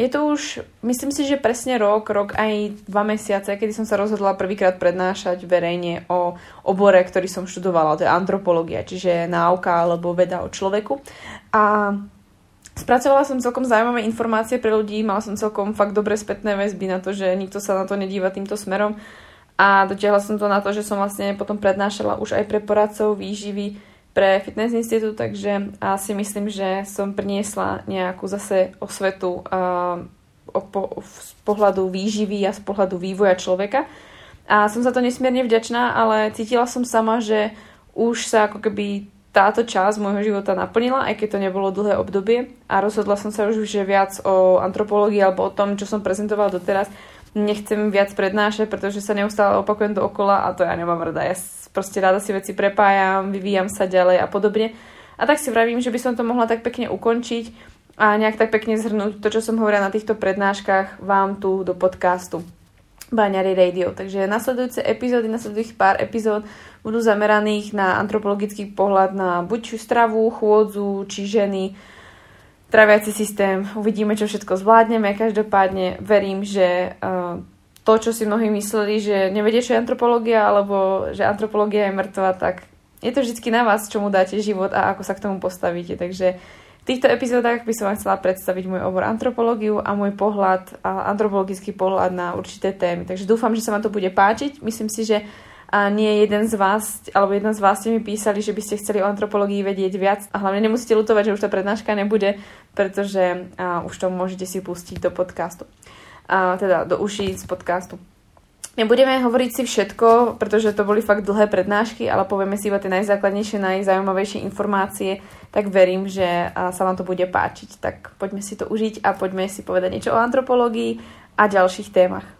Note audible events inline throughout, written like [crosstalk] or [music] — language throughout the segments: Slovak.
Je to už, myslím si, že presne rok, rok aj dva mesiace, kedy som sa rozhodla prvýkrát prednášať verejne o obore, ktorý som študovala, to je antropológia, čiže náuka alebo veda o človeku. A Spracovala som celkom zaujímavé informácie pre ľudí, mala som celkom fakt dobré spätné väzby na to, že nikto sa na to nedíva týmto smerom a dotiahla som to na to, že som vlastne potom prednášala už aj pre poradcov výživy pre Fitness Institute, takže asi myslím, že som priniesla nejakú zase osvetu z pohľadu výživy a z pohľadu vývoja človeka. A som za to nesmierne vďačná, ale cítila som sama, že už sa ako keby táto časť môjho života naplnila, aj keď to nebolo dlhé obdobie a rozhodla som sa už, že viac o antropológii alebo o tom, čo som prezentovala doteraz, nechcem viac prednášať, pretože sa neustále opakujem okola a to ja nemám rada. Ja proste rada si veci prepájam, vyvíjam sa ďalej a podobne. A tak si vravím, že by som to mohla tak pekne ukončiť a nejak tak pekne zhrnúť to, čo som hovorila na týchto prednáškach vám tu do podcastu Baňary Radio. Takže nasledujúce epizódy, nasledujúcich pár epizód budú zameraných na antropologický pohľad na buď stravu, chôdzu, či ženy, traviaci systém. Uvidíme, čo všetko zvládneme. Každopádne verím, že uh, to, čo si mnohí mysleli, že nevedie, čo je antropológia, alebo že antropológia je mŕtva, tak je to vždy na vás, čomu dáte život a ako sa k tomu postavíte. Takže v týchto epizódach by som vám chcela predstaviť môj obor antropológiu a môj pohľad, a antropologický pohľad na určité témy. Takže dúfam, že sa vám to bude páčiť. Myslím si, že a nie jeden z vás, alebo jedna z vás ste mi písali, že by ste chceli o antropológii vedieť viac a hlavne nemusíte lutovať, že už tá prednáška nebude, pretože a, už to môžete si pustiť do podcastu. A, teda do uší z podcastu. Nebudeme hovoriť si všetko, pretože to boli fakt dlhé prednášky, ale povieme si iba tie najzákladnejšie, najzaujímavejšie informácie, tak verím, že sa vám to bude páčiť. Tak poďme si to užiť a poďme si povedať niečo o antropológii a ďalších témach.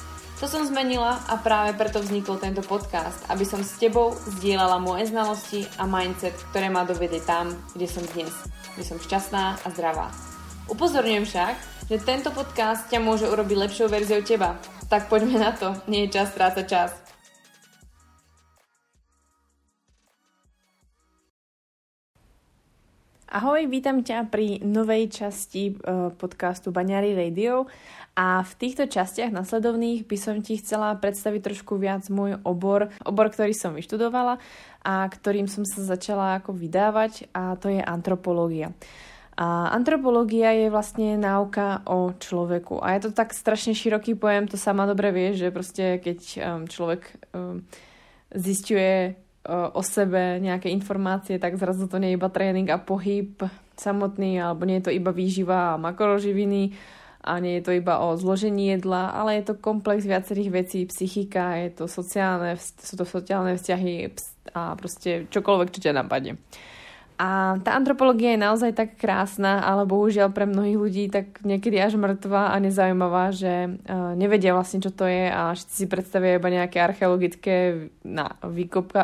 To som zmenila a práve preto vznikol tento podcast, aby som s tebou zdieľala moje znalosti a mindset, ktoré ma dovedie tam, kde som dnes, kde som šťastná a zdravá. Upozorňujem však, že tento podcast ťa môže urobiť lepšou verziou teba. Tak poďme na to, nie je čas strácať čas. Ahoj, vítam ťa pri novej časti uh, podcastu Baňary Radio. A v týchto častiach nasledovných by som ti chcela predstaviť trošku viac môj obor, obor, ktorý som vyštudovala a ktorým som sa začala ako vydávať a to je antropológia. A antropológia je vlastne náuka o človeku. A je to tak strašne široký pojem, to sama dobre vieš, že proste keď um, človek um, zistuje uh, o sebe nejaké informácie, tak zrazu to nie je iba tréning a pohyb samotný, alebo nie je to iba výživa a makroživiny, a nie je to iba o zložení jedla, ale je to komplex viacerých vecí, psychika, je to sociálne, sú to sociálne vzťahy a proste čokoľvek, čo ťa napadne. A tá antropológia je naozaj tak krásna, ale bohužiaľ pre mnohých ľudí tak niekedy až mŕtva a nezaujímavá, že uh, nevedia vlastne, čo to je a všetci si predstavia iba nejaké archeologické na,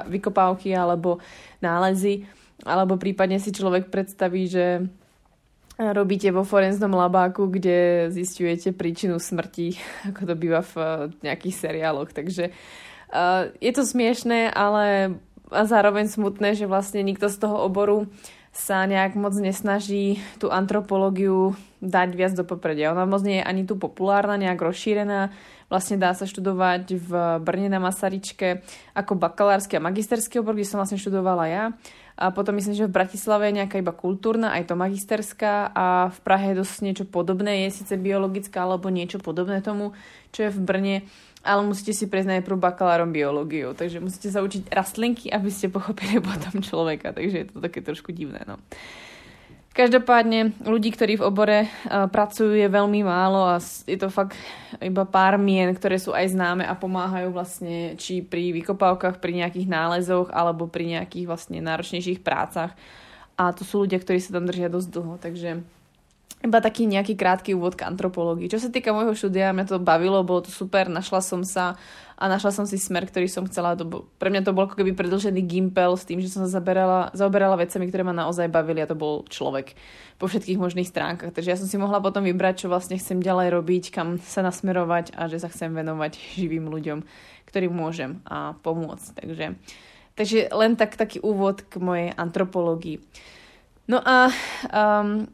vykopávky alebo nálezy, alebo prípadne si človek predstaví, že robíte vo forenznom labáku, kde zistujete príčinu smrti, [laughs] ako to býva v eh, nejakých seriáloch. Takže uh, je to smiešné, ale a zároveň smutné, že vlastne nikto z toho oboru sa nejak moc nesnaží tú antropológiu dať viac do popredia. Ona moc nie je ani tu populárna, nejak rozšírená. Vlastne dá sa študovať v Brne na Masaričke ako bakalársky a magisterský obor, kde som vlastne študovala ja. A potom myslím, že v Bratislave je nejaká iba kultúrna, aj to magisterská a v Prahe je dosť niečo podobné, je síce biologická alebo niečo podobné tomu, čo je v Brne, ale musíte si prejsť najprv bakalárom biológiu, takže musíte sa učiť rastlinky, aby ste pochopili potom človeka, takže je to také trošku divné. No. Každopádne ľudí, ktorí v obore uh, pracujú, je veľmi málo a je to fakt iba pár mien, ktoré sú aj známe a pomáhajú vlastne či pri vykopávkach, pri nejakých nálezoch alebo pri nejakých vlastne náročnejších prácach. A to sú ľudia, ktorí sa tam držia dosť dlho, takže iba taký nejaký krátky úvod k antropológii. Čo sa týka môjho štúdia, mňa to bavilo, bolo to super, našla som sa a našla som si smer, ktorý som chcela. To pre mňa to bol ako keby predlžený gimpel s tým, že som sa zaberala, zaoberala vecami, ktoré ma naozaj bavili a to bol človek po všetkých možných stránkach. Takže ja som si mohla potom vybrať, čo vlastne chcem ďalej robiť, kam sa nasmerovať a že sa chcem venovať živým ľuďom, ktorým môžem a pomôcť. Takže, takže len tak taký úvod k mojej antropológii. No a um,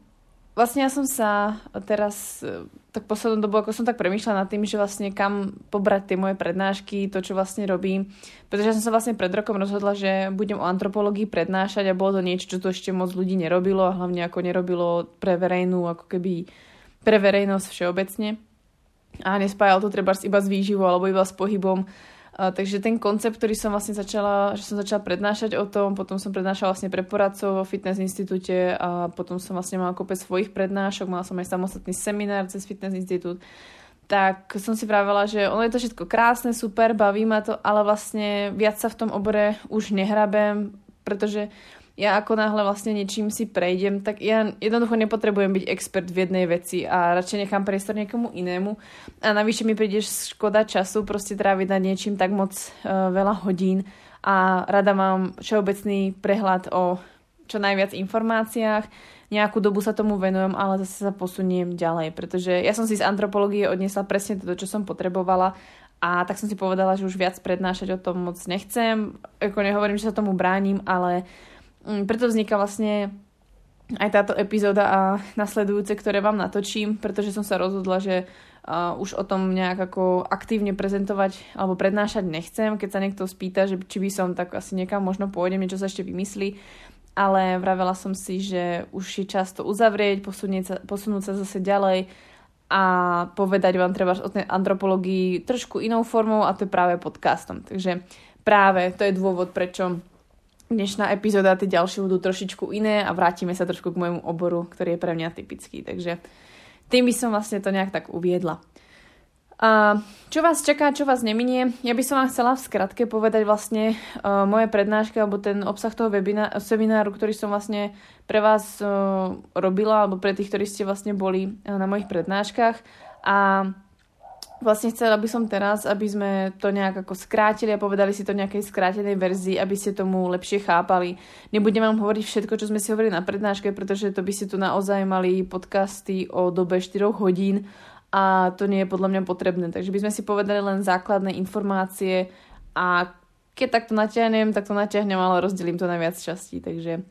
Vlastne ja som sa teraz, e, tak poslednú dobu, ako som tak premýšľala nad tým, že vlastne kam pobrať tie moje prednášky, to, čo vlastne robím. Pretože ja som sa vlastne pred rokom rozhodla, že budem o antropológii prednášať a bolo to niečo, čo tu ešte moc ľudí nerobilo a hlavne ako nerobilo pre verejnú, ako keby pre verejnosť všeobecne. A nespájal to treba iba s výživou alebo iba s pohybom takže ten koncept, ktorý som vlastne začala, že som začala prednášať o tom, potom som prednášala vlastne pre poradcov vo fitness institúte a potom som vlastne mala kopec svojich prednášok, mala som aj samostatný seminár cez fitness institút, tak som si vravela, že ono je to všetko krásne, super, baví ma to, ale vlastne viac sa v tom obore už nehrabem, pretože ja ako náhle vlastne niečím si prejdem, tak ja jednoducho nepotrebujem byť expert v jednej veci a radšej nechám priestor niekomu inému. A navyše mi príde škoda času proste tráviť na niečím tak moc uh, veľa hodín a rada mám všeobecný prehľad o čo najviac informáciách, nejakú dobu sa tomu venujem, ale zase sa posuniem ďalej, pretože ja som si z antropológie odniesla presne to, čo som potrebovala a tak som si povedala, že už viac prednášať o tom moc nechcem. Ako nehovorím, že sa tomu bránim, ale preto vzniká vlastne aj táto epizóda a nasledujúce, ktoré vám natočím, pretože som sa rozhodla, že už o tom nejak ako aktívne prezentovať alebo prednášať nechcem. Keď sa niekto spýta, že či by som, tak asi niekam možno pôjdem, niečo sa ešte vymyslí. Ale vravela som si, že už je čas to uzavrieť, posunúť sa, posunúť sa zase ďalej a povedať vám treba o tej antropológii trošku inou formou a to je práve podcastom. Takže práve to je dôvod, prečo dnešná epizóda, tie ďalšie budú trošičku iné a vrátime sa trošku k môjmu oboru, ktorý je pre mňa typický. Takže tým by som vlastne to nejak tak uviedla. A čo vás čaká, čo vás neminie? Ja by som vám chcela v skratke povedať vlastne uh, moje prednášky alebo ten obsah toho webina- semináru, ktorý som vlastne pre vás uh, robila alebo pre tých, ktorí ste vlastne boli uh, na mojich prednáškach. A Vlastne chcela by som teraz, aby sme to nejak ako skrátili a povedali si to nejakej skrátenej verzii, aby ste tomu lepšie chápali. Nebudem vám hovoriť všetko, čo sme si hovorili na prednáške, pretože to by ste tu naozaj mali podcasty o dobe 4 hodín a to nie je podľa mňa potrebné. Takže by sme si povedali len základné informácie a keď takto natiahnem, tak to natiahnem, ale rozdelím to na viac častí. Takže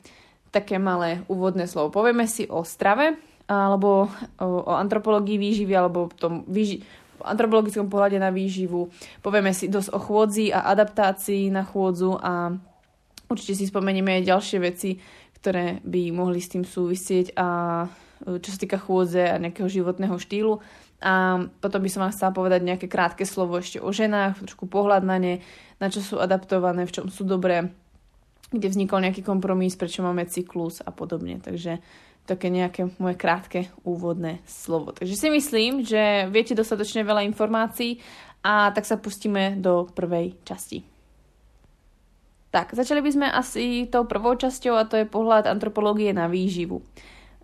také malé úvodné slovo. Povieme si o strave, alebo o, o antropológii výživy, alebo tom výži- antropologickom pohľade na výživu. Povieme si dosť o chôdzi a adaptácii na chôdzu a určite si spomenieme aj ďalšie veci, ktoré by mohli s tým súvisieť a e, čo sa týka chôdze a nejakého životného štýlu. A potom by som vám chcela povedať nejaké krátke slovo ešte o ženách, trošku pohľad na ne, na čo sú adaptované, v čom sú dobré, kde vznikol nejaký kompromis, prečo máme cyklus a podobne. Takže také nejaké moje krátke úvodné slovo. Takže si myslím, že viete dostatočne veľa informácií a tak sa pustíme do prvej časti. Tak, začali by sme asi tou prvou časťou a to je pohľad antropológie na výživu.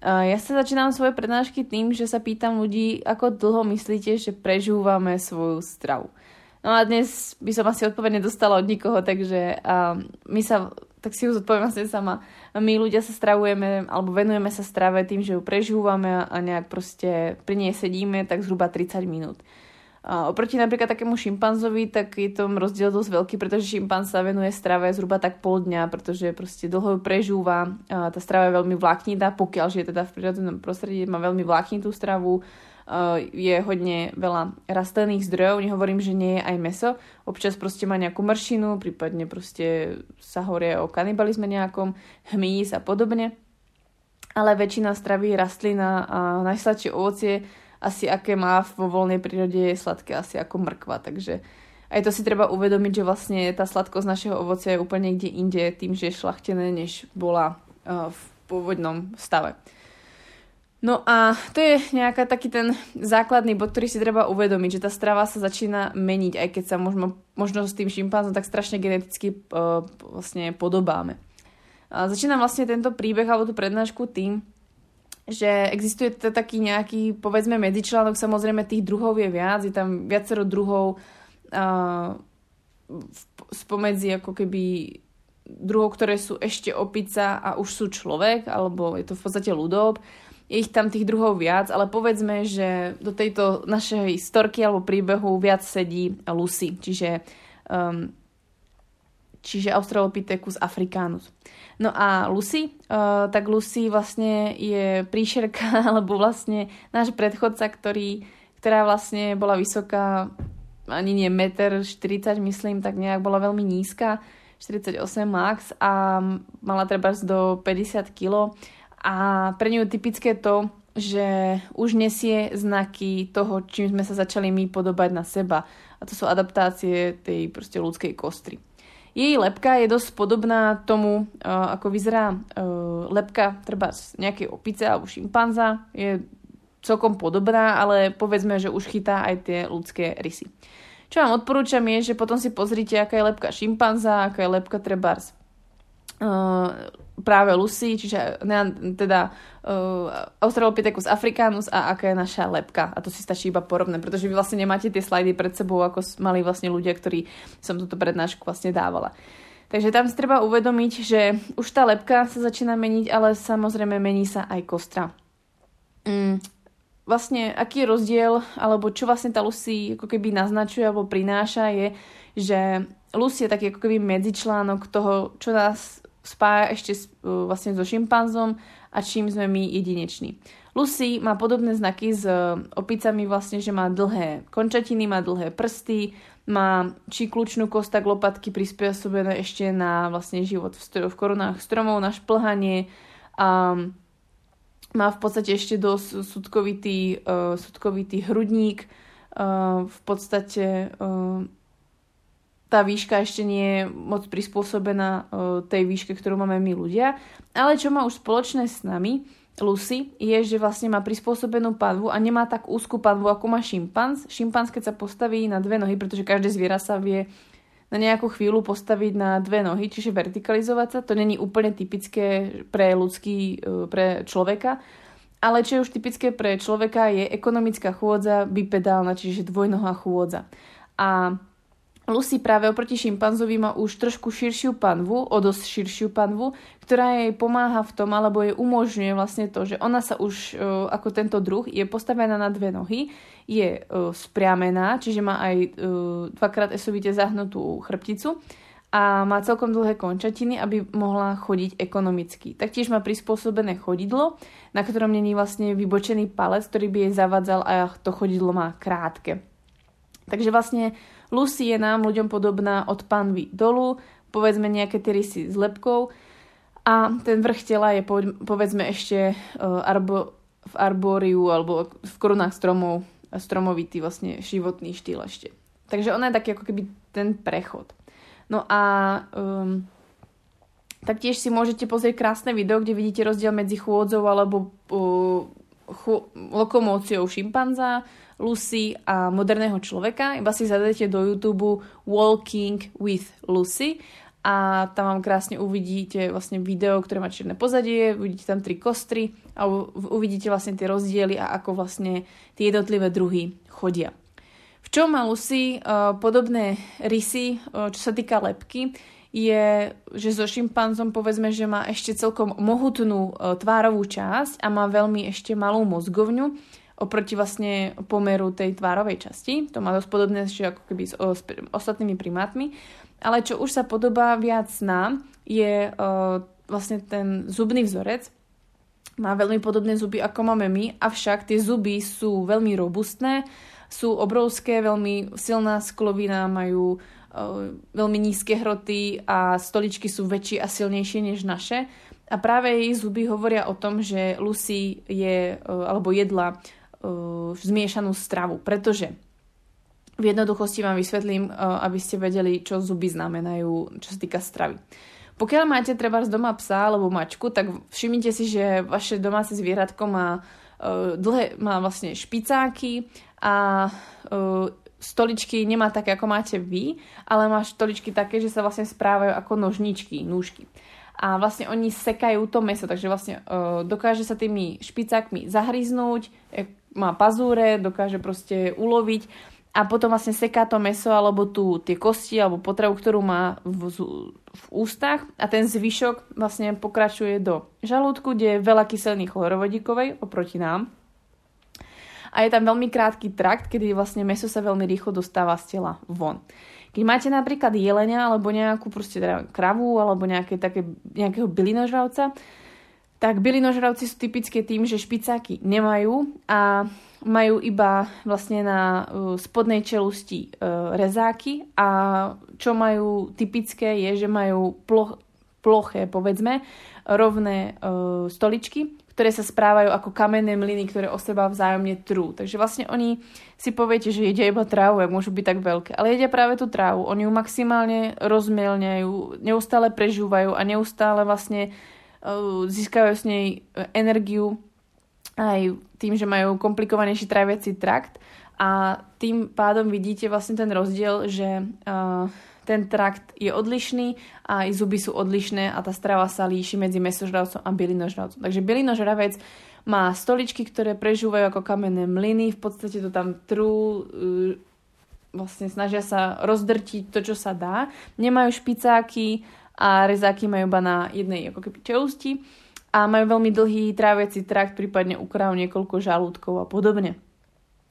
Ja sa začínam svoje prednášky tým, že sa pýtam ľudí, ako dlho myslíte, že prežúvame svoju stravu. No a dnes by som asi odpovedne dostala od nikoho, takže my sa tak si ju zodpoviem vlastne sama. My ľudia sa stravujeme, alebo venujeme sa strave tým, že ju prežúvame a nejak proste pri nej sedíme tak zhruba 30 minút. A oproti napríklad takému šimpanzovi, tak je to rozdiel dosť veľký, pretože šimpanz sa venuje strave zhruba tak pol dňa, pretože proste dlho ju prežúva. A tá strava je veľmi vláknitá, pokiaľ žije teda v prírodnom prostredí, má veľmi vláknitú stravu je hodne veľa rastlinných zdrojov, nehovorím, že nie je aj meso, občas proste má nejakú mršinu, prípadne proste sa hovorí o kanibalizme nejakom, hmyz a podobne. Ale väčšina stravy rastlina a najsladšie ovocie asi aké má vo voľnej prírode je sladké asi ako mrkva, takže aj to si treba uvedomiť, že vlastne tá sladkosť našeho ovocia je úplne niekde inde tým, že je šlachtené, než bola uh, v pôvodnom stave. No a to je nejaká taký ten základný bod, ktorý si treba uvedomiť, že tá strava sa začína meniť, aj keď sa možno, možno s tým šimpanzom tak strašne geneticky uh, vlastne podobáme. A začínam vlastne tento príbeh alebo tú prednášku tým, že existuje to taký nejaký, povedzme, medzičlánok, samozrejme tých druhov je viac, je tam viacero druhov uh, spomedzi ako keby druhov, ktoré sú ešte opica a už sú človek, alebo je to v podstate ľudob je ich tam tých druhov viac, ale povedzme, že do tejto našej storky alebo príbehu viac sedí Lucy, čiže, um, čiže Australopithecus africanus. No a Lucy, uh, tak Lucy vlastne je príšerka, [laughs] alebo vlastne náš predchodca, ktorý, ktorá vlastne bola vysoká ani nie meter 40 myslím, tak nejak bola veľmi nízka, 48 max a mala treba do 50 kg a pre ňu je typické to, že už nesie znaky toho, čím sme sa začali my podobať na seba. A to sú adaptácie tej proste ľudskej kostry. Jej lepka je dosť podobná tomu, ako vyzerá lepka treba z nejakej opice alebo šimpanza. Je celkom podobná, ale povedzme, že už chytá aj tie ľudské rysy. Čo vám odporúčam je, že potom si pozrite, aká je lepka šimpanza, aká je lepka trebárs práve Lucy, čiže teda uh, Australopithecus africanus a aká je naša lepka. A to si stačí iba porovnať, pretože vy vlastne nemáte tie slajdy pred sebou, ako mali vlastne ľudia, ktorí som túto prednášku vlastne dávala. Takže tam si treba uvedomiť, že už tá lepka sa začína meniť, ale samozrejme mení sa aj kostra. Mm, vlastne aký je rozdiel, alebo čo vlastne tá Lucy ako keby naznačuje alebo prináša je, že Lucy je taký ako keby medzičlánok toho, čo nás spája ešte uh, vlastne so šimpanzom a čím sme my jedineční. Lucy má podobné znaky s uh, opicami vlastne, že má dlhé končatiny, má dlhé prsty, má či kľúčnú kost, tak lopatky prispôsobené ešte na vlastne život v, stro- v korunách stromov, na šplhanie a má v podstate ešte dosť sudkovitý, uh, sudkovitý hrudník, uh, v podstate uh, tá výška ešte nie je moc prispôsobená uh, tej výške, ktorú máme my ľudia. Ale čo má už spoločné s nami, Lucy, je, že vlastne má prispôsobenú panvu a nemá tak úzkú panvu, ako má šimpanz. Šimpanz, keď sa postaví na dve nohy, pretože každé zviera sa vie na nejakú chvíľu postaviť na dve nohy, čiže vertikalizovať sa, to není úplne typické pre ľudský, e, pre človeka, ale čo je už typické pre človeka je ekonomická chôdza bipedálna, čiže dvojnohá chôdza. A Lucy práve oproti šimpanzovi má už trošku širšiu panvu, o dosť širšiu panvu, ktorá jej pomáha v tom, alebo jej umožňuje vlastne to, že ona sa už e, ako tento druh je postavená na dve nohy, je e, spriamená, čiže má aj e, dvakrát esovite zahnutú chrbticu a má celkom dlhé končatiny, aby mohla chodiť ekonomicky. Taktiež má prispôsobené chodidlo, na ktorom není vlastne vybočený palec, ktorý by jej zavadzal a to chodidlo má krátke. Takže vlastne Lucy je nám ľuďom podobná od panvy dolu, povedzme nejaké tie rysy s lepkou a ten vrch tela je povedzme ešte uh, arbo, v arbóriu alebo v korunách stromov stromovitý vlastne životný štýl ešte. Takže ona je taký ako keby ten prechod. No a um, taktiež si môžete pozrieť krásne video, kde vidíte rozdiel medzi chôdzou alebo uh, chu- lokomóciou šimpanza, Lucy a moderného človeka. Iba si zadajte do YouTube Walking with Lucy a tam vám krásne uvidíte vlastne video, ktoré má čierne pozadie, uvidíte tam tri kostry a uvidíte vlastne tie rozdiely a ako vlastne tie jednotlivé druhy chodia. V čom má Lucy uh, podobné rysy, uh, čo sa týka lepky, je, že so šimpanzom povedzme, že má ešte celkom mohutnú uh, tvárovú časť a má veľmi ešte malú mozgovňu, oproti vlastne pomeru tej tvárovej časti. To má dosť podobné ako keby s, s ostatnými primátmi. Ale čo už sa podobá viac nám, je o, vlastne ten zubný vzorec. Má veľmi podobné zuby, ako máme my, avšak tie zuby sú veľmi robustné, sú obrovské, veľmi silná sklovina, majú o, veľmi nízke hroty a stoličky sú väčšie a silnejšie než naše. A práve jej zuby hovoria o tom, že Lucy je, alebo jedla uh, zmiešanú stravu, pretože v jednoduchosti vám vysvetlím, uh, aby ste vedeli, čo zuby znamenajú, čo sa týka stravy. Pokiaľ máte treba z doma psa alebo mačku, tak všimnite si, že vaše domáce zvieratko má dlhé, má vlastne špicáky a stoličky nemá také, ako máte vy, ale má stoličky také, že sa vlastne správajú ako nožničky, nůžky. A vlastne oni sekajú to meso, takže vlastne uh, dokáže sa tými špicákmi zahryznúť, má pazúre, dokáže proste uloviť a potom vlastne seká to meso alebo tu tie kosti alebo potravu, ktorú má v, v ústach a ten zvyšok vlastne pokračuje do žalúdku, kde je veľa kyseliny chlorovodíkovej oproti nám. A je tam veľmi krátky trakt, kedy vlastne meso sa veľmi rýchlo dostáva z tela von. Keď máte napríklad jelenia alebo nejakú proste teda kravu alebo nejaké, také, nejakého bylinožravca, tak bylinožravci sú typické tým, že špicáky nemajú a majú iba vlastne na uh, spodnej čelusti uh, rezáky a čo majú typické je, že majú ploch, ploché, povedzme, rovné uh, stoličky, ktoré sa správajú ako kamenné mlyny, ktoré o seba vzájomne trú. Takže vlastne oni si poviete, že jedia iba trávu, ak môžu byť tak veľké. Ale jedia práve tú trávu. Oni ju maximálne rozmielňajú, neustále prežúvajú a neustále vlastne získajú s nej energiu aj tým, že majú komplikovanejší tráviaci trakt a tým pádom vidíte vlastne ten rozdiel, že uh, ten trakt je odlišný a aj zuby sú odlišné a tá strava sa líši medzi mesožravcom a bylinožravcom. Takže bylinožravec má stoličky, ktoré prežúvajú ako kamenné mlyny, v podstate to tam trú, vlastne snažia sa rozdrtiť to, čo sa dá. Nemajú špicáky a rezáky majú iba na jednej ako keby čelusti a majú veľmi dlhý tráviaci trakt, prípadne ukrávajú niekoľko žalúdkov a podobne.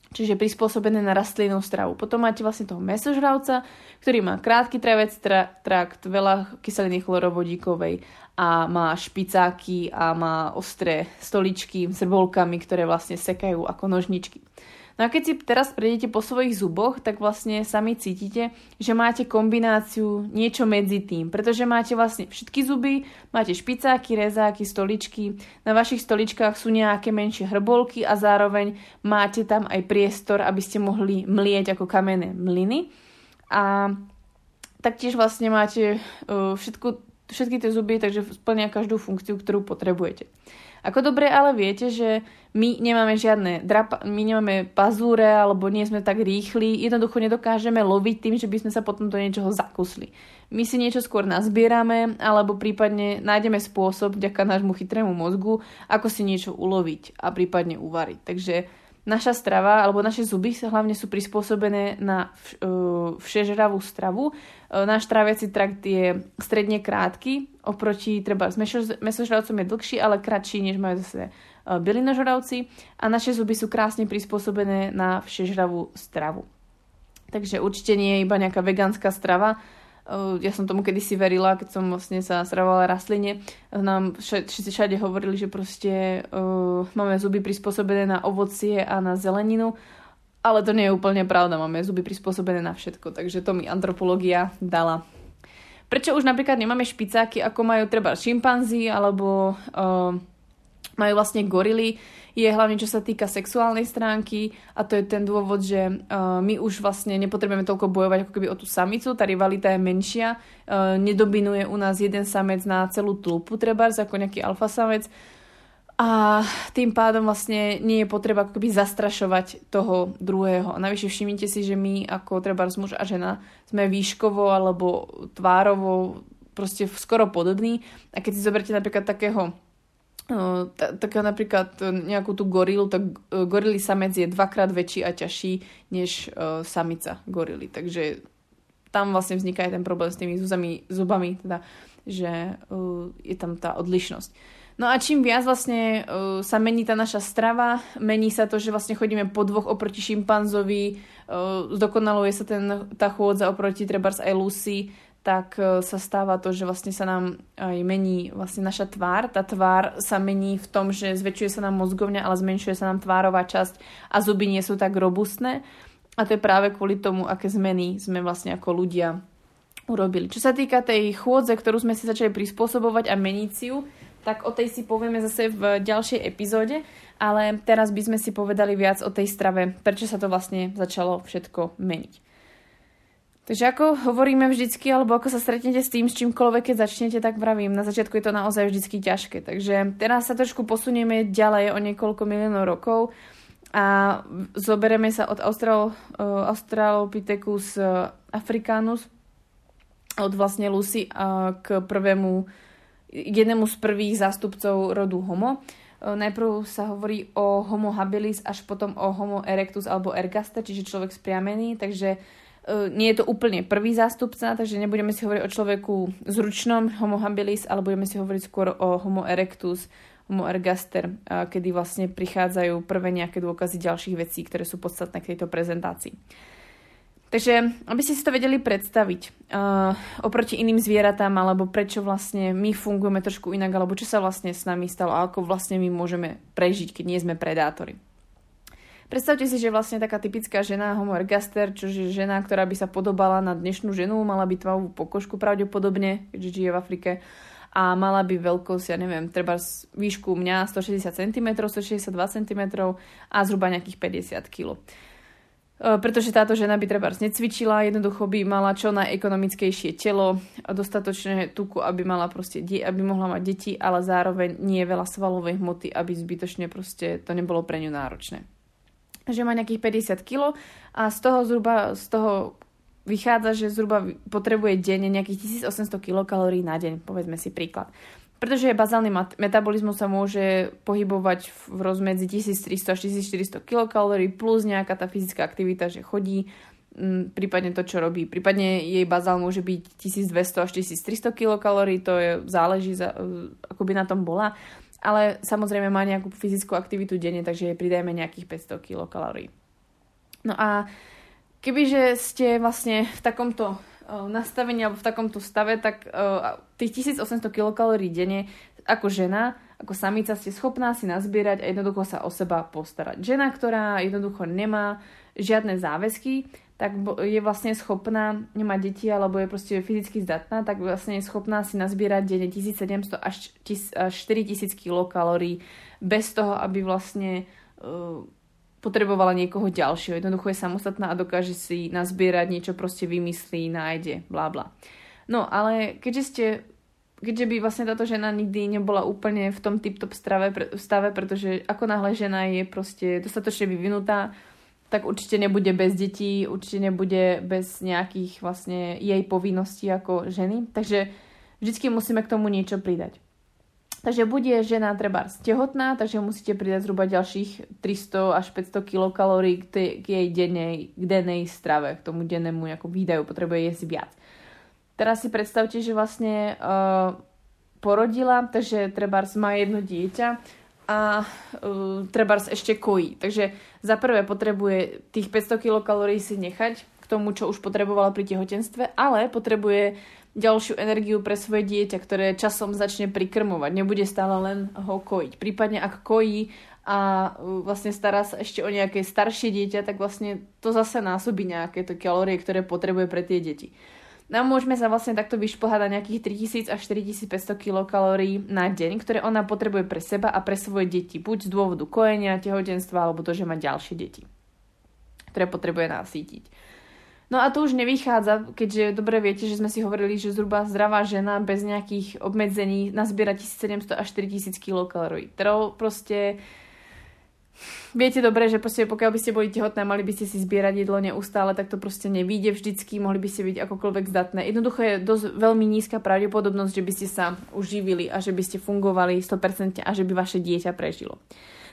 Čiže prispôsobené na rastlinnú stravu. Potom máte vlastne toho mesožravca, ktorý má krátky tráviaci tra- trakt, veľa kyseliny chlorovodíkovej a má špicáky a má ostré stoličky s rbolkami, ktoré vlastne sekajú ako nožničky. No a keď si teraz prejdete po svojich zuboch, tak vlastne sami cítite, že máte kombináciu niečo medzi tým, pretože máte vlastne všetky zuby, máte špicáky, rezáky, stoličky, na vašich stoličkách sú nejaké menšie hrbolky a zároveň máte tam aj priestor, aby ste mohli mlieť ako kamenné mlyny. A taktiež vlastne máte uh, všetku, všetky tie zuby, takže splnia každú funkciu, ktorú potrebujete. Ako dobre ale viete, že my nemáme žiadne drapa- my nemáme pazúre alebo nie sme tak rýchli, jednoducho nedokážeme loviť tým, že by sme sa potom do niečoho zakusli. My si niečo skôr nazbierame alebo prípadne nájdeme spôsob vďaka nášmu chytrému mozgu, ako si niečo uloviť a prípadne uvariť. Takže naša strava alebo naše zuby hlavne sú prispôsobené na uh, všežravú stravu. Uh, náš tráviaci trakt je stredne krátky, oproti treba s mesožravcom je dlhší, ale kratší, než majú zase uh, bylinožravci a naše zuby sú krásne prispôsobené na všežravú stravu. Takže určite nie je iba nejaká vegánska strava, ja som tomu kedysi verila, keď som vlastne sa stravovala rastline. Nám všetci všade hovorili, že proste uh, máme zuby prispôsobené na ovocie a na zeleninu, ale to nie je úplne pravda. Máme zuby prispôsobené na všetko, takže to mi antropológia dala. Prečo už napríklad nemáme špicáky, ako majú treba šimpanzi alebo uh, majú vlastne gorily? je hlavne čo sa týka sexuálnej stránky a to je ten dôvod, že uh, my už vlastne nepotrebujeme toľko bojovať ako keby o tú samicu, tá rivalita je menšia, uh, nedobinuje u nás jeden samec na celú tulpu trebárs ako nejaký alfa samec a tým pádom vlastne nie je potreba ako keby zastrašovať toho druhého. A navyše všimnite si, že my ako treba muž a žena sme výškovo alebo tvárovo proste skoro podobní. A keď si zoberte napríklad takého taká napríklad e, nejakú tú gorilu, tak e, gorily samec je dvakrát väčší a ťažší než uh, samica gorily. Takže tam vlastne vzniká aj ten problém s tými zubami, zubami teda, že je tam tá odlišnosť. No a čím viac vlastne uh, sa mení tá naša strava, mení sa to, že vlastne chodíme po dvoch oproti šimpanzovi, uh, zdokonaluje sa ten, tá chôdza oproti trebárs aj Lucy, tak e, sa stáva to, že vlastne sa nám aj mení vlastne naša tvár. Tá tvár sa mení v tom, že zväčšuje sa nám mozgovňa, ale zmenšuje sa nám tvárová časť a zuby nie sú tak robustné. A to je práve kvôli tomu, aké zmeny sme vlastne ako ľudia urobili. Čo sa týka tej chôdze, ktorú sme si začali prispôsobovať a meniť si ju, tak o tej si povieme zase v ďalšej epizóde, ale teraz by sme si povedali viac o tej strave, prečo sa to vlastne začalo všetko meniť. Takže ako hovoríme vždycky, alebo ako sa stretnete s tým, s čímkoľvek, keď začnete, tak vravím, na začiatku je to naozaj vždycky ťažké. Takže teraz sa trošku posunieme ďalej o niekoľko miliónov rokov a zoberieme sa od Austral, uh, Australopithecus africanus, od vlastne Lucy uh, k prvému, jednému z prvých zástupcov rodu Homo. Najprv sa hovorí o Homo habilis, až potom o Homo erectus alebo ergaster, čiže človek spriamený, takže E, nie je to úplne prvý zástupca, takže nebudeme si hovoriť o človeku zručnom homo habilis, ale budeme si hovoriť skôr o homo erectus, homo ergaster, kedy vlastne prichádzajú prvé nejaké dôkazy ďalších vecí, ktoré sú podstatné k tejto prezentácii. Takže, aby ste si to vedeli predstaviť uh, oproti iným zvieratám, alebo prečo vlastne my fungujeme trošku inak, alebo čo sa vlastne s nami stalo, a ako vlastne my môžeme prežiť, keď nie sme predátori. Predstavte si, že vlastne taká typická žena homo ergaster, čo je žena, ktorá by sa podobala na dnešnú ženu, mala by tmavú pokožku pravdepodobne, keďže žije v Afrike a mala by veľkosť, ja neviem, treba výšku mňa 160 cm, 162 cm a zhruba nejakých 50 kg. Pretože táto žena by treba necvičila, jednoducho by mala čo najekonomickejšie telo, dostatočné tuku, aby mala proste, aby mohla mať deti, ale zároveň nie veľa svalovej hmoty, aby zbytočne proste to nebolo pre ňu náročné že má nejakých 50 kg a z toho zhruba, z toho vychádza, že zhruba potrebuje denne nejakých 1800 kcal na deň, povedzme si príklad. Pretože bazálny metabolizmus sa môže pohybovať v rozmedzi 1300 až 1400 kcal plus nejaká tá fyzická aktivita, že chodí, m, prípadne to, čo robí. Prípadne jej bazál môže byť 1200 až 1300 kcal, to je, záleží, za, ako by na tom bola ale samozrejme má nejakú fyzickú aktivitu denne, takže jej pridajme nejakých 500 kcal. No a kebyže ste vlastne v takomto uh, nastavení alebo v takomto stave, tak uh, tých 1800 kcal denne ako žena, ako samica ste schopná si nazbierať a jednoducho sa o seba postarať. Žena, ktorá jednoducho nemá žiadne záväzky, tak je vlastne schopná nemať deti alebo je proste fyzicky zdatná, tak vlastne je schopná si nazbierať denne 1700 až 4000 kilokalórií bez toho, aby vlastne uh, potrebovala niekoho ďalšieho. Jednoducho je samostatná a dokáže si nazbierať niečo, proste vymyslí, nájde, bla bla. No ale keďže ste keďže by vlastne táto žena nikdy nebola úplne v tom tip-top stave, stave, pretože ako náhle žena je proste dostatočne vyvinutá, tak určite nebude bez detí, určite nebude bez nejakých vlastne jej povinností ako ženy. Takže vždycky musíme k tomu niečo pridať. Takže bude žena treba tehotná, takže musíte pridať zhruba ďalších 300 až 500 kilokalórií k, k jej dennej, k dennej strave, k tomu dennému výdaju, potrebuje jesť viac. Teraz si predstavte, že vlastne uh, porodila, takže treba má jedno dieťa, a uh, trebárs ešte kojí. Takže za prvé potrebuje tých 500 kilokalórií si nechať k tomu, čo už potrebovala pri tehotenstve, ale potrebuje ďalšiu energiu pre svoje dieťa, ktoré časom začne prikrmovať. Nebude stále len ho kojiť. Prípadne ak kojí a vlastne stará sa ešte o nejaké staršie dieťa, tak vlastne to zase násobí nejaké to kalórie, ktoré potrebuje pre tie deti. No môžeme sa vlastne takto vyšplhať na nejakých 3000 až 4500 kilokalórií na deň, ktoré ona potrebuje pre seba a pre svoje deti, buď z dôvodu kojenia, tehotenstva alebo to, že má ďalšie deti, ktoré potrebuje nasýtiť. No a to už nevychádza, keďže dobre viete, že sme si hovorili, že zhruba zdravá žena bez nejakých obmedzení nazbiera 1700 až 4000 kilokalórií. To proste Viete dobre, že proste pokiaľ by ste boli tehotné, mali by ste si zbierať jedlo neustále, tak to proste nevíde vždycky, mohli by ste byť akokoľvek zdatné. Jednoducho je dosť veľmi nízka pravdepodobnosť, že by ste sa uživili a že by ste fungovali 100% a že by vaše dieťa prežilo.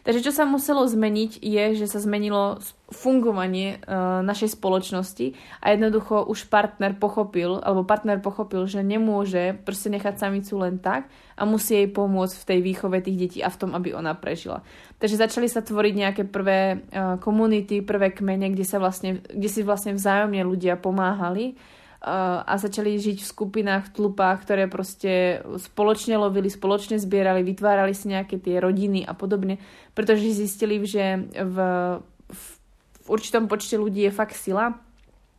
Takže čo sa muselo zmeniť je, že sa zmenilo fungovanie uh, našej spoločnosti a jednoducho už partner pochopil, alebo partner pochopil, že nemôže proste nechať samicu len tak a musí jej pomôcť v tej výchove tých detí a v tom, aby ona prežila. Takže začali sa tvoriť nejaké prvé uh, komunity, prvé kmene, kde, sa vlastne, kde si vlastne vzájomne ľudia pomáhali a začali žiť v skupinách, v tlupách, ktoré proste spoločne lovili, spoločne zbierali, vytvárali si nejaké tie rodiny a podobne, pretože zistili, že v, v, v určitom počte ľudí je fakt sila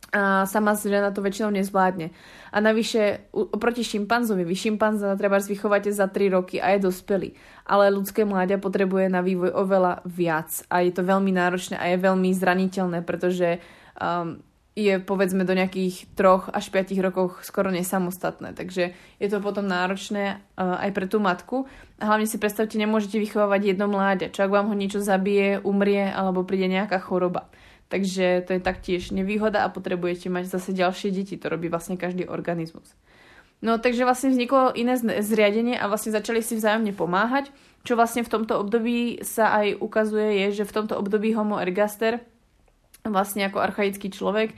a sama žena to väčšinou nezvládne. A navyše, oproti šimpanzovi, vy šimpanza treba vychovať za 3 roky a je dospelý. Ale ľudské mláďa potrebuje na vývoj oveľa viac a je to veľmi náročné a je veľmi zraniteľné, pretože um, je povedzme do nejakých troch až 5 rokov skoro nesamostatné. Takže je to potom náročné uh, aj pre tú matku. A hlavne si predstavte, nemôžete vychovávať jedno mláďa. Čo ak vám ho niečo zabije, umrie alebo príde nejaká choroba. Takže to je taktiež nevýhoda a potrebujete mať zase ďalšie deti. To robí vlastne každý organizmus. No takže vlastne vzniklo iné zriadenie a vlastne začali si vzájomne pomáhať, čo vlastne v tomto období sa aj ukazuje je, že v tomto období Homo ergaster vlastne ako archaický človek,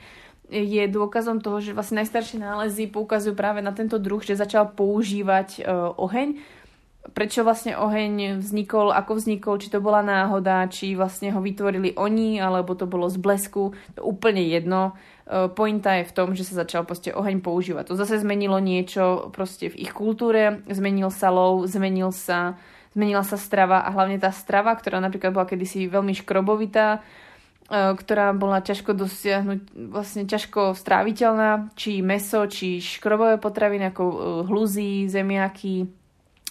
je dôkazom toho, že vlastne najstaršie nálezy poukazujú práve na tento druh, že začal používať e, oheň. Prečo vlastne oheň vznikol, ako vznikol, či to bola náhoda, či vlastne ho vytvorili oni, alebo to bolo z blesku, to úplne jedno. E, pointa je v tom, že sa začal proste oheň používať. To zase zmenilo niečo proste v ich kultúre, zmenil sa lov, zmenil sa, zmenila sa strava a hlavne tá strava, ktorá napríklad bola kedysi veľmi škrobovitá, ktorá bola ťažko dosiahnuť, vlastne ťažko stráviteľná, či meso, či škrobové potraviny ako e, hluzy, zemiaky,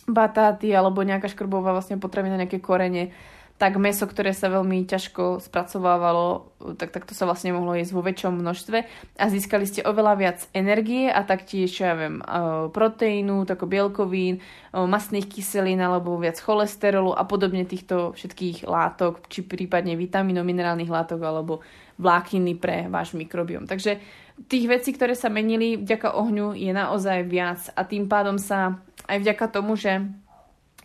batáty alebo nejaká škrobová vlastne potravina, nejaké korene tak meso, ktoré sa veľmi ťažko spracovávalo, tak, tak to sa vlastne mohlo jesť vo väčšom množstve a získali ste oveľa viac energie a taktiež, ja viem, eh, proteínu, tako bielkovín, eh, masných kyselín alebo viac cholesterolu a podobne týchto všetkých látok, či prípadne vitamínov, minerálnych látok alebo vlákniny pre váš mikrobiom. Takže tých vecí, ktoré sa menili vďaka ohňu je naozaj viac a tým pádom sa aj vďaka tomu, že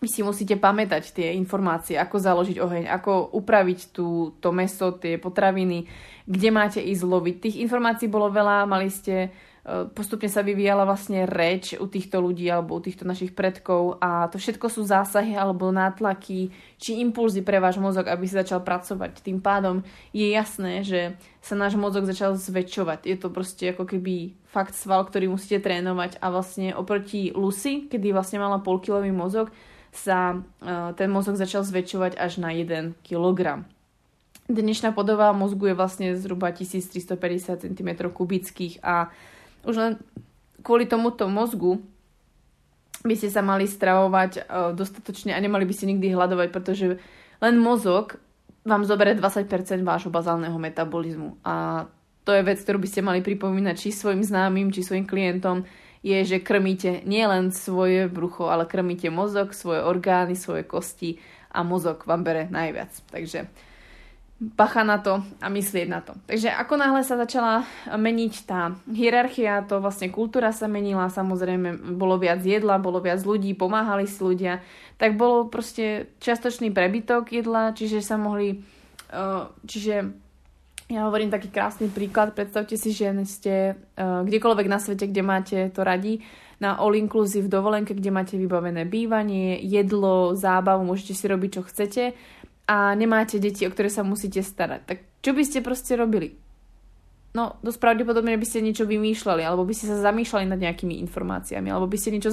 vy si musíte pamätať tie informácie, ako založiť oheň, ako upraviť tú, to meso, tie potraviny, kde máte ísť loviť. Tých informácií bolo veľa, mali ste, e, postupne sa vyvíjala vlastne reč u týchto ľudí alebo u týchto našich predkov a to všetko sú zásahy alebo nátlaky či impulzy pre váš mozog, aby si začal pracovať. Tým pádom je jasné, že sa náš mozog začal zväčšovať. Je to proste ako keby fakt sval, ktorý musíte trénovať a vlastne oproti Lucy, kedy vlastne mala polkilový mozog, sa e, ten mozog začal zväčšovať až na 1 kg. Dnešná podoba mozgu je vlastne zhruba 1350 cm kubických a už len kvôli tomuto mozgu by ste sa mali stravovať e, dostatočne a nemali by ste nikdy hľadovať, pretože len mozog vám zoberie 20% vášho bazálneho metabolizmu. A to je vec, ktorú by ste mali pripomínať či svojim známym, či svojim klientom, je, že krmíte nielen svoje brucho, ale krmíte mozog, svoje orgány, svoje kosti a mozog vám bere najviac. Takže bacha na to a myslieť na to. Takže ako náhle sa začala meniť tá hierarchia, to vlastne kultúra sa menila, samozrejme bolo viac jedla, bolo viac ľudí, pomáhali si ľudia, tak bolo proste čiastočný prebytok jedla, čiže sa mohli, čiže ja hovorím taký krásny príklad. Predstavte si, že ste uh, kdekoľvek na svete, kde máte to radi, na all-inclusive dovolenke, kde máte vybavené bývanie, jedlo, zábavu, môžete si robiť, čo chcete a nemáte deti, o ktoré sa musíte starať. Tak čo by ste proste robili? No, dosť pravdepodobne by ste niečo vymýšľali, alebo by ste sa zamýšľali nad nejakými informáciami, alebo by ste niečo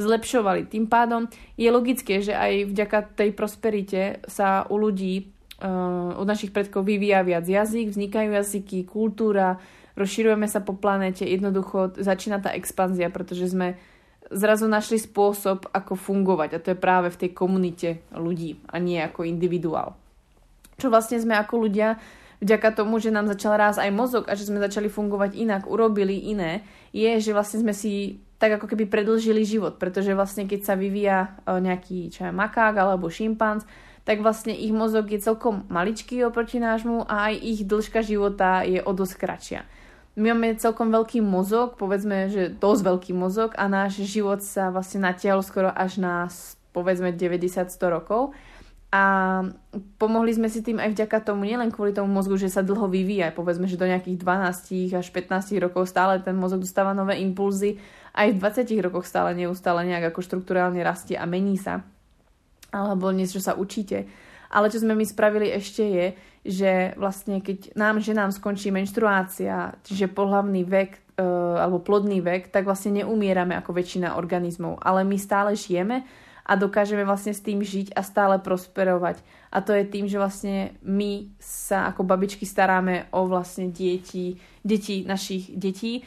zlepšovali. Tým pádom je logické, že aj vďaka tej prosperite sa u ľudí od našich predkov vyvíja viac jazyk, vznikajú jazyky, kultúra, rozširujeme sa po planete, jednoducho začína tá expanzia, pretože sme zrazu našli spôsob, ako fungovať a to je práve v tej komunite ľudí a nie ako individuál. Čo vlastne sme ako ľudia vďaka tomu, že nám začal rásť aj mozog a že sme začali fungovať inak, urobili iné, je, že vlastne sme si tak ako keby predlžili život, pretože vlastne keď sa vyvíja e, nejaký čo je, makák alebo šimpanz, tak vlastne ich mozog je celkom maličký oproti nášmu a aj ich dĺžka života je o dosť kratšia. My máme celkom veľký mozog, povedzme, že dosť veľký mozog a náš život sa vlastne natiahol skoro až na povedzme 90-100 rokov. A pomohli sme si tým aj vďaka tomu, nielen kvôli tomu mozgu, že sa dlho vyvíja, povedzme, že do nejakých 12 až 15 rokov stále ten mozog dostáva nové impulzy, aj v 20 rokoch stále neustále nejak ako štruktúrálne rastie a mení sa alebo niečo sa učíte. Ale čo sme my spravili ešte je, že vlastne keď nám ženám skončí menštruácia, čiže pohlavný vek e, alebo plodný vek, tak vlastne neumierame ako väčšina organizmov, ale my stále žijeme a dokážeme vlastne s tým žiť a stále prosperovať. A to je tým, že vlastne my sa ako babičky staráme o vlastne deti, deti našich detí,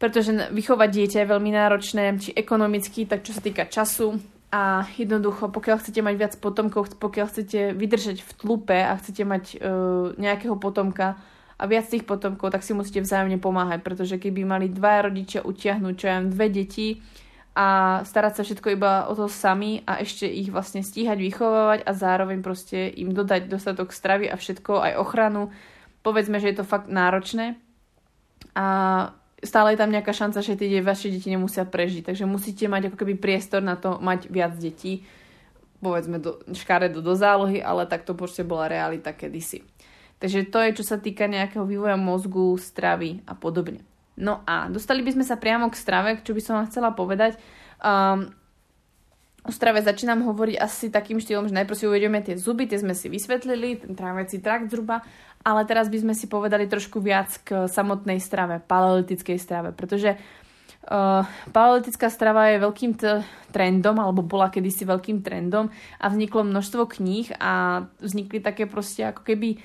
pretože vychovať dieťa je veľmi náročné, či ekonomicky, tak čo sa týka času, a jednoducho, pokiaľ chcete mať viac potomkov, pokiaľ chcete vydržať v tlupe a chcete mať uh, nejakého potomka, a viac tých potomkov, tak si musíte vzájomne pomáhať, pretože keby mali dva rodičia utiahnuť, čo ja dve deti a starať sa všetko iba o to sami a ešte ich vlastne stíhať, vychovávať a zároveň proste im dodať dostatok stravy a všetko, aj ochranu, povedzme, že je to fakt náročné. A stále je tam nejaká šanca, že tie vaše deti nemusia prežiť, takže musíte mať ako keby priestor na to mať viac detí, povedzme do, škaredo do zálohy, ale tak to proste bola realita kedysi. Takže to je, čo sa týka nejakého vývoja mozgu, stravy a podobne. No a dostali by sme sa priamo k strave, čo by som vám chcela povedať. Um, o strave začínam hovoriť asi takým štýlom, že najprv si uvedeme tie zuby, tie sme si vysvetlili, ten trávací trakt zhruba, ale teraz by sme si povedali trošku viac k samotnej strave, paleolitickej strave, pretože Uh, paleolitická strava je veľkým t- trendom, alebo bola kedysi veľkým trendom a vzniklo množstvo kníh a vznikli také proste ako keby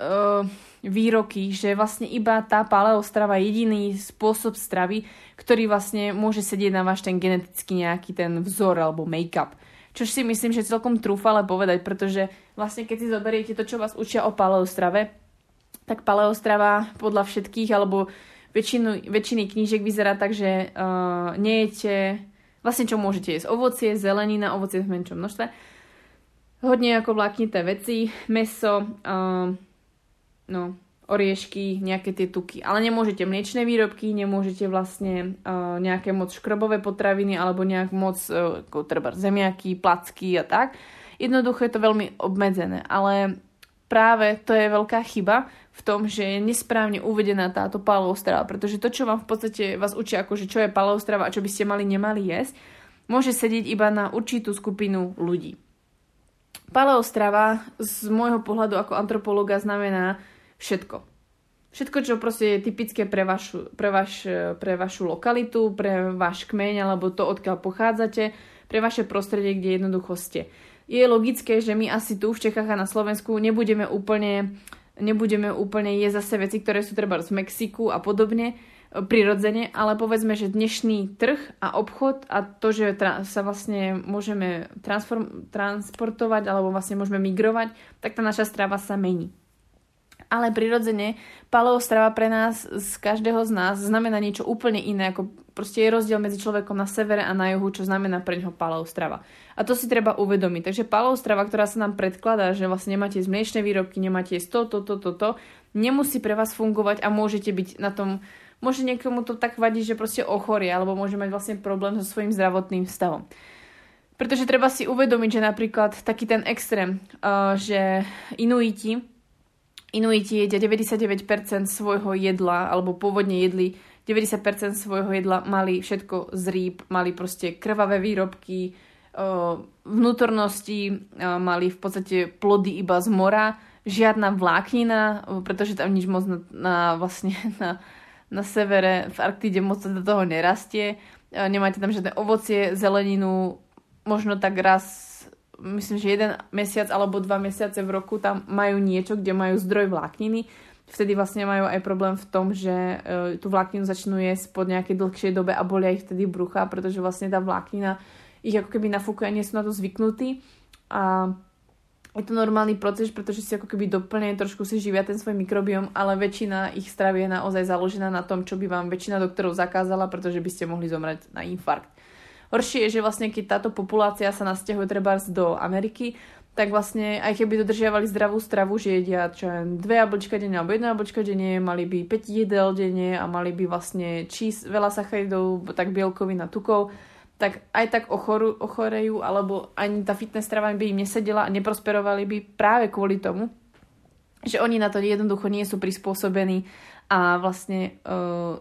uh, výroky, že vlastne iba tá paleostrava je jediný spôsob stravy, ktorý vlastne môže sedieť na váš ten genetický nejaký ten vzor alebo make-up. Čo si myslím, že celkom trúfale povedať, pretože vlastne keď si zoberiete to, čo vás učia o paleostrave, tak paleostrava podľa všetkých alebo väčšinu, väčšiny knížek vyzerá tak, že uh, nejete, vlastne čo môžete jesť, ovocie, zelenina, ovocie v menšom množstve, hodne ako vláknité veci, meso, uh, no, oriešky, nejaké tie tuky. Ale nemôžete mliečne výrobky, nemôžete vlastne uh, nejaké moc škrobové potraviny alebo nejak moc, uh, ako treba zemiaky, placky a tak. Jednoducho je to veľmi obmedzené, ale práve to je veľká chyba v tom, že je nesprávne uvedená táto paleostrava, pretože to, čo vám v podstate vás učia, akože čo je paleostrava a čo by ste mali nemali jesť, môže sedieť iba na určitú skupinu ľudí. Paleostrava z môjho pohľadu ako antropologa znamená všetko. Všetko, čo proste je typické pre vašu, pre, vaš, pre vašu lokalitu, pre váš kmeň alebo to, odkiaľ pochádzate, pre vaše prostredie, kde jednoducho ste je logické, že my asi tu v Čechách a na Slovensku nebudeme úplne, nebudeme úplne jesť zase veci, ktoré sú treba z Mexiku a podobne, e, prirodzene, ale povedzme, že dnešný trh a obchod a to, že tra- sa vlastne môžeme transform- transportovať alebo vlastne môžeme migrovať, tak tá naša strava sa mení ale prirodzene paleostrava pre nás, z každého z nás, znamená niečo úplne iné, ako proste je rozdiel medzi človekom na severe a na juhu, čo znamená pre neho paleostrava. A to si treba uvedomiť. Takže paleostrava, ktorá sa nám predkladá, že vlastne nemáte z mliečne výrobky, nemáte z to, to, to, to, to, nemusí pre vás fungovať a môžete byť na tom môže niekomu to tak vadiť, že proste ochorie, alebo môže mať vlastne problém so svojím zdravotným stavom. Pretože treba si uvedomiť, že napríklad taký ten extrém, uh, že Inuiti Inuiti jedia 99% svojho jedla, alebo pôvodne jedli 90% svojho jedla, mali všetko z rýb, mali proste krvavé výrobky, vnútornosti, mali v podstate plody iba z mora, žiadna vláknina, pretože tam nič moc na, na vlastne [laughs] na, na severe, v Arktide moc do toho nerastie. Nemáte tam žiadne ovocie, zeleninu, možno tak raz myslím, že jeden mesiac alebo dva mesiace v roku tam majú niečo, kde majú zdroj vlákniny. Vtedy vlastne majú aj problém v tom, že e, tú vlákninu začnú jesť po nejakej dlhšej dobe a bolia ich vtedy brucha, pretože vlastne tá vláknina ich ako keby nafúkuje a nie sú na to zvyknutí. A je to normálny proces, pretože si ako keby doplne, trošku si živia ten svoj mikrobiom, ale väčšina ich stravy je naozaj založená na tom, čo by vám väčšina doktorov zakázala, pretože by ste mohli zomrieť na infarkt. Horšie je, že vlastne keď táto populácia sa nasťahuje treba do Ameriky, tak vlastne aj keby dodržiavali zdravú stravu, že jedia čo jen dve jablčka denne alebo jedna jablčka denne, mali by 5 jedel denne a mali by vlastne čís, veľa sacharidov, tak bielkovín a tukov, tak aj tak ochoru, ochorejú, alebo ani tá fitness strava by im nesedela a neprosperovali by práve kvôli tomu, že oni na to jednoducho nie sú prispôsobení a vlastne uh,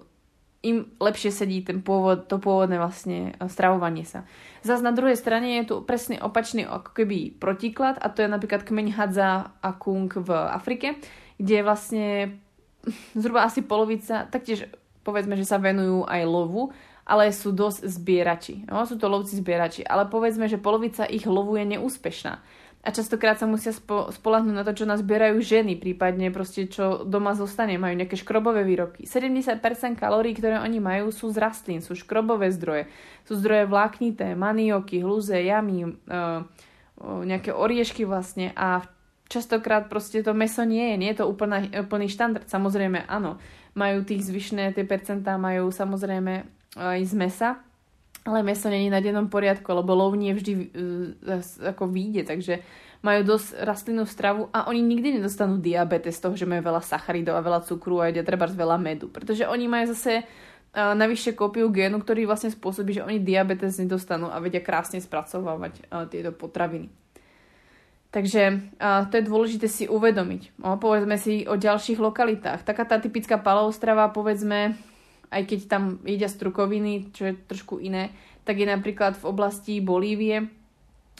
im lepšie sedí ten pôvod, to pôvodné vlastne e, stravovanie sa. Zas na druhej strane je tu presne opačný ako keby protiklad a to je napríklad kmeň Hadza a Kung v Afrike, kde vlastne [laughs] zhruba asi polovica, taktiež povedzme, že sa venujú aj lovu, ale sú dosť zbierači. No, sú to lovci zbierači, ale povedzme, že polovica ich lovu je neúspešná a častokrát sa musia spo, spolahnúť na to, čo nás zbierajú ženy, prípadne proste čo doma zostane, majú nejaké škrobové výrobky. 70% kalórií, ktoré oni majú, sú z rastlín, sú škrobové zdroje, sú zdroje vláknité, manioky, hluze, jamy, uh, uh, nejaké oriešky vlastne a častokrát proste to meso nie je, nie je to úplná, úplný štandard. Samozrejme, áno, majú tých zvyšné, tie percentá majú samozrejme aj z mesa, ale meso není na dennom poriadku, lebo lov nie vždy uh, ako vyjde, takže majú dosť rastlinnú stravu a oni nikdy nedostanú diabetes z toho, že majú veľa sacharidov a veľa cukru a jedia treba veľa medu, pretože oni majú zase uh, navyše kópiu génu, ktorý vlastne spôsobí, že oni diabetes nedostanú a vedia krásne spracovávať uh, tieto potraviny. Takže to je dôležité si uvedomiť. No, povedzme si o ďalších lokalitách. Taká tá typická palovstrava, povedzme, aj keď tam jedia strukoviny, čo je trošku iné, tak je napríklad v oblasti Bolívie,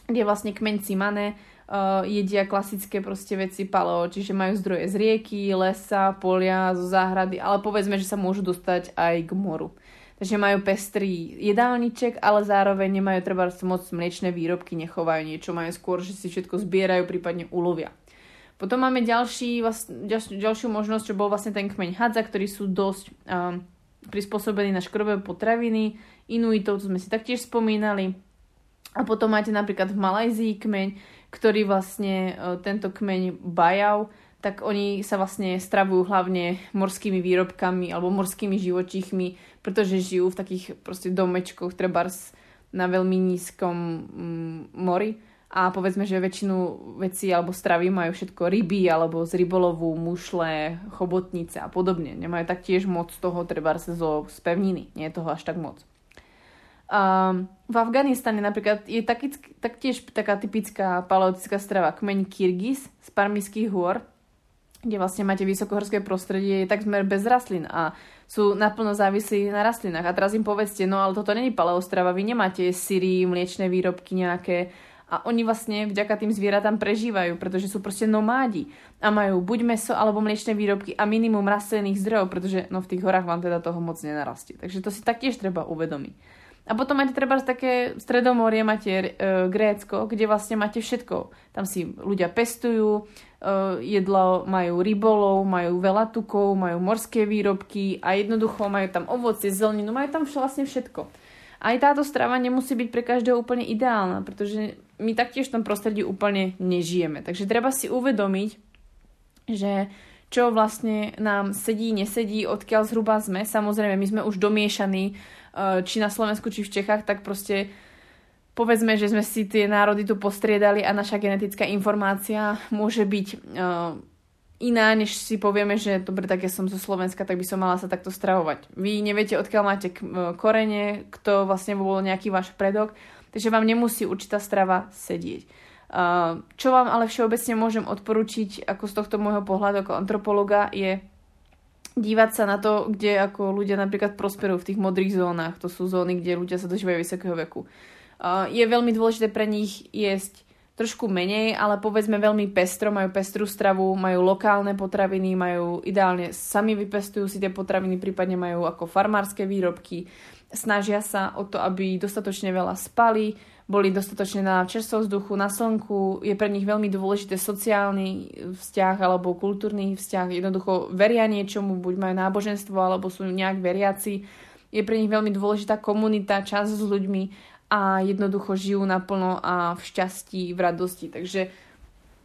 kde vlastne kmeň Cimane uh, jedia klasické proste veci paleo, čiže majú zdroje z rieky, lesa, polia, zo záhrady, ale povedzme, že sa môžu dostať aj k moru. Takže majú pestrý jedálniček, ale zároveň nemajú treba moc mliečne výrobky, nechovajú niečo, majú skôr, že si všetko zbierajú, prípadne ulovia. Potom máme ďalší, vlastne, ďalšiu, možnosť, čo bol vlastne ten kmeň hadza, ktorí sú dosť um, prispôsobení na škrové potraviny. Inuitov, to sme si taktiež spomínali. A potom máte napríklad v Malajzii kmeň, ktorý vlastne uh, tento kmeň Bajau, tak oni sa vlastne stravujú hlavne morskými výrobkami alebo morskými živočíchmi, pretože žijú v takých proste domečkoch, trebárs na veľmi nízkom mm, mori a povedzme, že väčšinu vecí alebo stravy majú všetko ryby alebo z rybolovu, mušle, chobotnice a podobne. Nemajú taktiež moc toho trebárs zo spevniny. Nie je toho až tak moc. Um, v Afganistane napríklad je taký, taktiež taká typická paleotická strava kmeň Kyrgyz z Parmyských hôr, kde vlastne máte vysokohorské prostredie, je takmer bez rastlín a sú naplno závislí na rastlinách. A teraz im povedzte, no ale toto není paleostrava, vy nemáte syry, mliečne výrobky nejaké a oni vlastne vďaka tým zvieratám prežívajú, pretože sú proste nomádi a majú buď meso alebo mliečne výrobky a minimum rastlinných zdrojov, pretože no v tých horách vám teda toho moc nenarastie. Takže to si taktiež treba uvedomiť. A potom máte treba také stredomorie, máte e, Grécko, kde vlastne máte všetko. Tam si ľudia pestujú, e, jedlo majú rybolov, majú veľa tukov, majú morské výrobky a jednoducho majú tam ovocie, zeleninu, majú tam vlastne všetko. Aj táto strava nemusí byť pre každého úplne ideálna, pretože my taktiež v tom prostredí úplne nežijeme. Takže treba si uvedomiť, že čo vlastne nám sedí, nesedí, odkiaľ zhruba sme. Samozrejme, my sme už domiešaní Eh, či na Slovensku, či v Čechách, tak proste povedzme, že sme si tie národy tu postriedali a naša genetická informácia môže byť uh, iná, než si povieme, že dobre, tak ja som zo Slovenska, tak by som mala sa takto stravovať. Vy neviete, odkiaľ máte korene, kto vlastne bol nejaký váš predok, takže vám nemusí určitá strava sedieť. Čo vám ale všeobecne môžem odporučiť ako z tohto môjho pohľadu ako antropologa je dívať sa na to, kde ako ľudia napríklad prosperujú v tých modrých zónach. To sú zóny, kde ľudia sa dožívajú vysokého veku. Je veľmi dôležité pre nich jesť trošku menej, ale povedzme veľmi pestro, majú pestrú stravu, majú lokálne potraviny, majú ideálne, sami vypestujú si tie potraviny, prípadne majú ako farmárske výrobky, snažia sa o to, aby dostatočne veľa spali, boli dostatočne na čerstvom vzduchu, na slnku. Je pre nich veľmi dôležité sociálny vzťah alebo kultúrny vzťah. Jednoducho veria niečomu, buď majú náboženstvo alebo sú nejak veriaci. Je pre nich veľmi dôležitá komunita, čas s ľuďmi a jednoducho žijú naplno a v šťastí, v radosti. Takže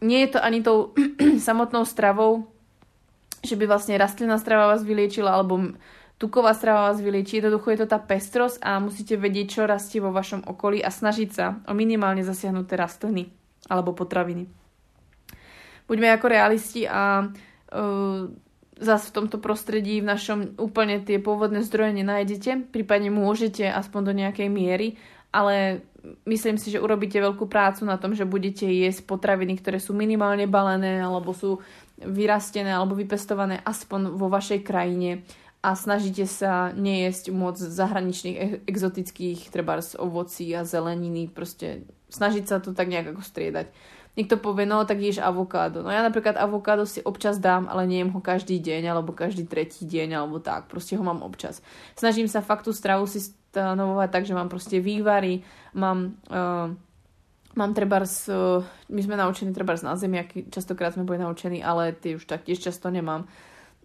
nie je to ani tou [clears throat] samotnou stravou, že by vlastne rastlinná strava vás vyliečila alebo tuková strava vás vylieči. Jednoducho je to tá pestrosť a musíte vedieť, čo rastie vo vašom okolí a snažiť sa o minimálne zasiahnuté rastliny alebo potraviny. Buďme ako realisti a uh, zase v tomto prostredí v našom úplne tie pôvodné zdroje nenájdete, prípadne môžete aspoň do nejakej miery, ale myslím si, že urobíte veľkú prácu na tom, že budete jesť potraviny, ktoré sú minimálne balené alebo sú vyrastené alebo vypestované aspoň vo vašej krajine a snažíte sa nejesť moc zahraničných e- exotických treba z ovocí a zeleniny, proste snažiť sa to tak nejak ako striedať. Niekto povie, no tak ješ avokádo. No ja napríklad avokádo si občas dám, ale nejem ho každý deň alebo každý tretí deň alebo tak. Proste ho mám občas. Snažím sa fakt tú stravu si stanovovať tak, že mám proste vývary, mám... Uh, Mám treba uh, my sme naučení treba na zemiaky, častokrát sme boli naučení, ale tie už taktiež často nemám.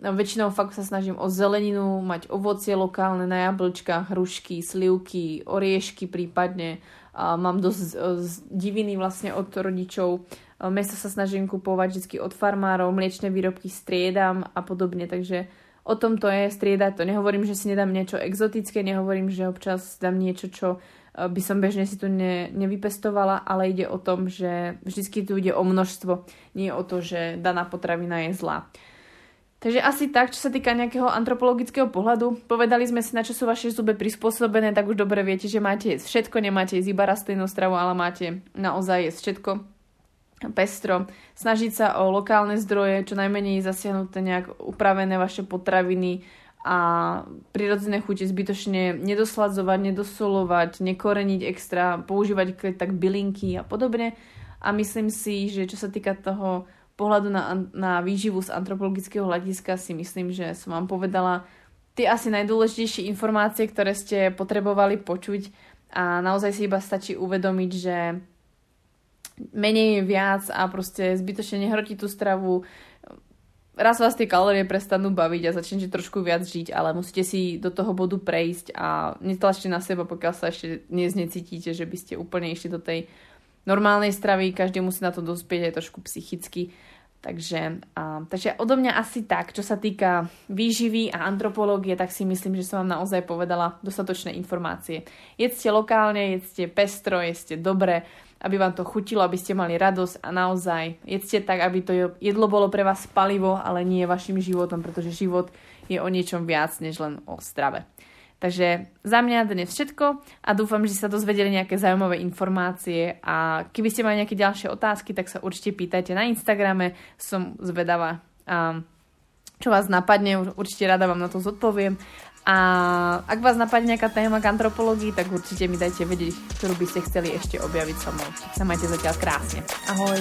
No, väčšinou fakt sa snažím o zeleninu, mať ovocie lokálne na jablčkách, hrušky, slivky, oriešky prípadne. Mám dosť diviny vlastne od rodičov Meso sa snažím kupovať vždy od farmárov, mliečne výrobky striedam a podobne, takže o tom to je, striedať to. Nehovorím, že si nedám niečo exotické, nehovorím, že občas dám niečo, čo e, by som bežne si tu ne, nevypestovala, ale ide o tom, že vždy tu ide o množstvo, nie o to, že daná potravina je zlá. Takže asi tak, čo sa týka nejakého antropologického pohľadu. Povedali sme si, na čo sú vaše zuby prispôsobené, tak už dobre viete, že máte jesť všetko, nemáte jesť iba rastlinnú stravu, ale máte naozaj jesť všetko pestro, snažiť sa o lokálne zdroje, čo najmenej zasiahnuté nejak upravené vaše potraviny a prirodzené chute zbytočne nedosladzovať, nedosolovať, nekoreniť extra, používať tak bylinky a podobne. A myslím si, že čo sa týka toho pohľadu na, na výživu z antropologického hľadiska si myslím, že som vám povedala tie asi najdôležitejšie informácie, ktoré ste potrebovali počuť a naozaj si iba stačí uvedomiť, že menej je viac a proste zbytočne nehrotí tú stravu. Raz vás tie kalórie prestanú baviť a začnete trošku viac žiť, ale musíte si do toho bodu prejsť a netlačte na seba, pokiaľ sa ešte dnes necítite, že by ste úplne išli do tej normálnej stravy. Každý musí na to dospieť aj trošku psychicky. Takže, a, takže odo mňa asi tak, čo sa týka výživy a antropológie, tak si myslím, že som vám naozaj povedala dostatočné informácie. Jedzte lokálne, jedzte pestro, jedzte dobre, aby vám to chutilo, aby ste mali radosť a naozaj jedzte tak, aby to jedlo bolo pre vás palivo, ale nie vašim životom, pretože život je o niečom viac, než len o strave. Takže za mňa dnes všetko a dúfam, že sa dozvedeli nejaké zaujímavé informácie a keby ste mali nejaké ďalšie otázky, tak sa určite pýtajte na Instagrame, som zvedavá. A čo vás napadne, určite rada vám na to zodpoviem. A ak vás napadne nejaká téma k antropológii, tak určite mi dajte vedieť, ktorú by ste chceli ešte objaviť so mnou. Sa majte zatiaľ krásne. Ahoj!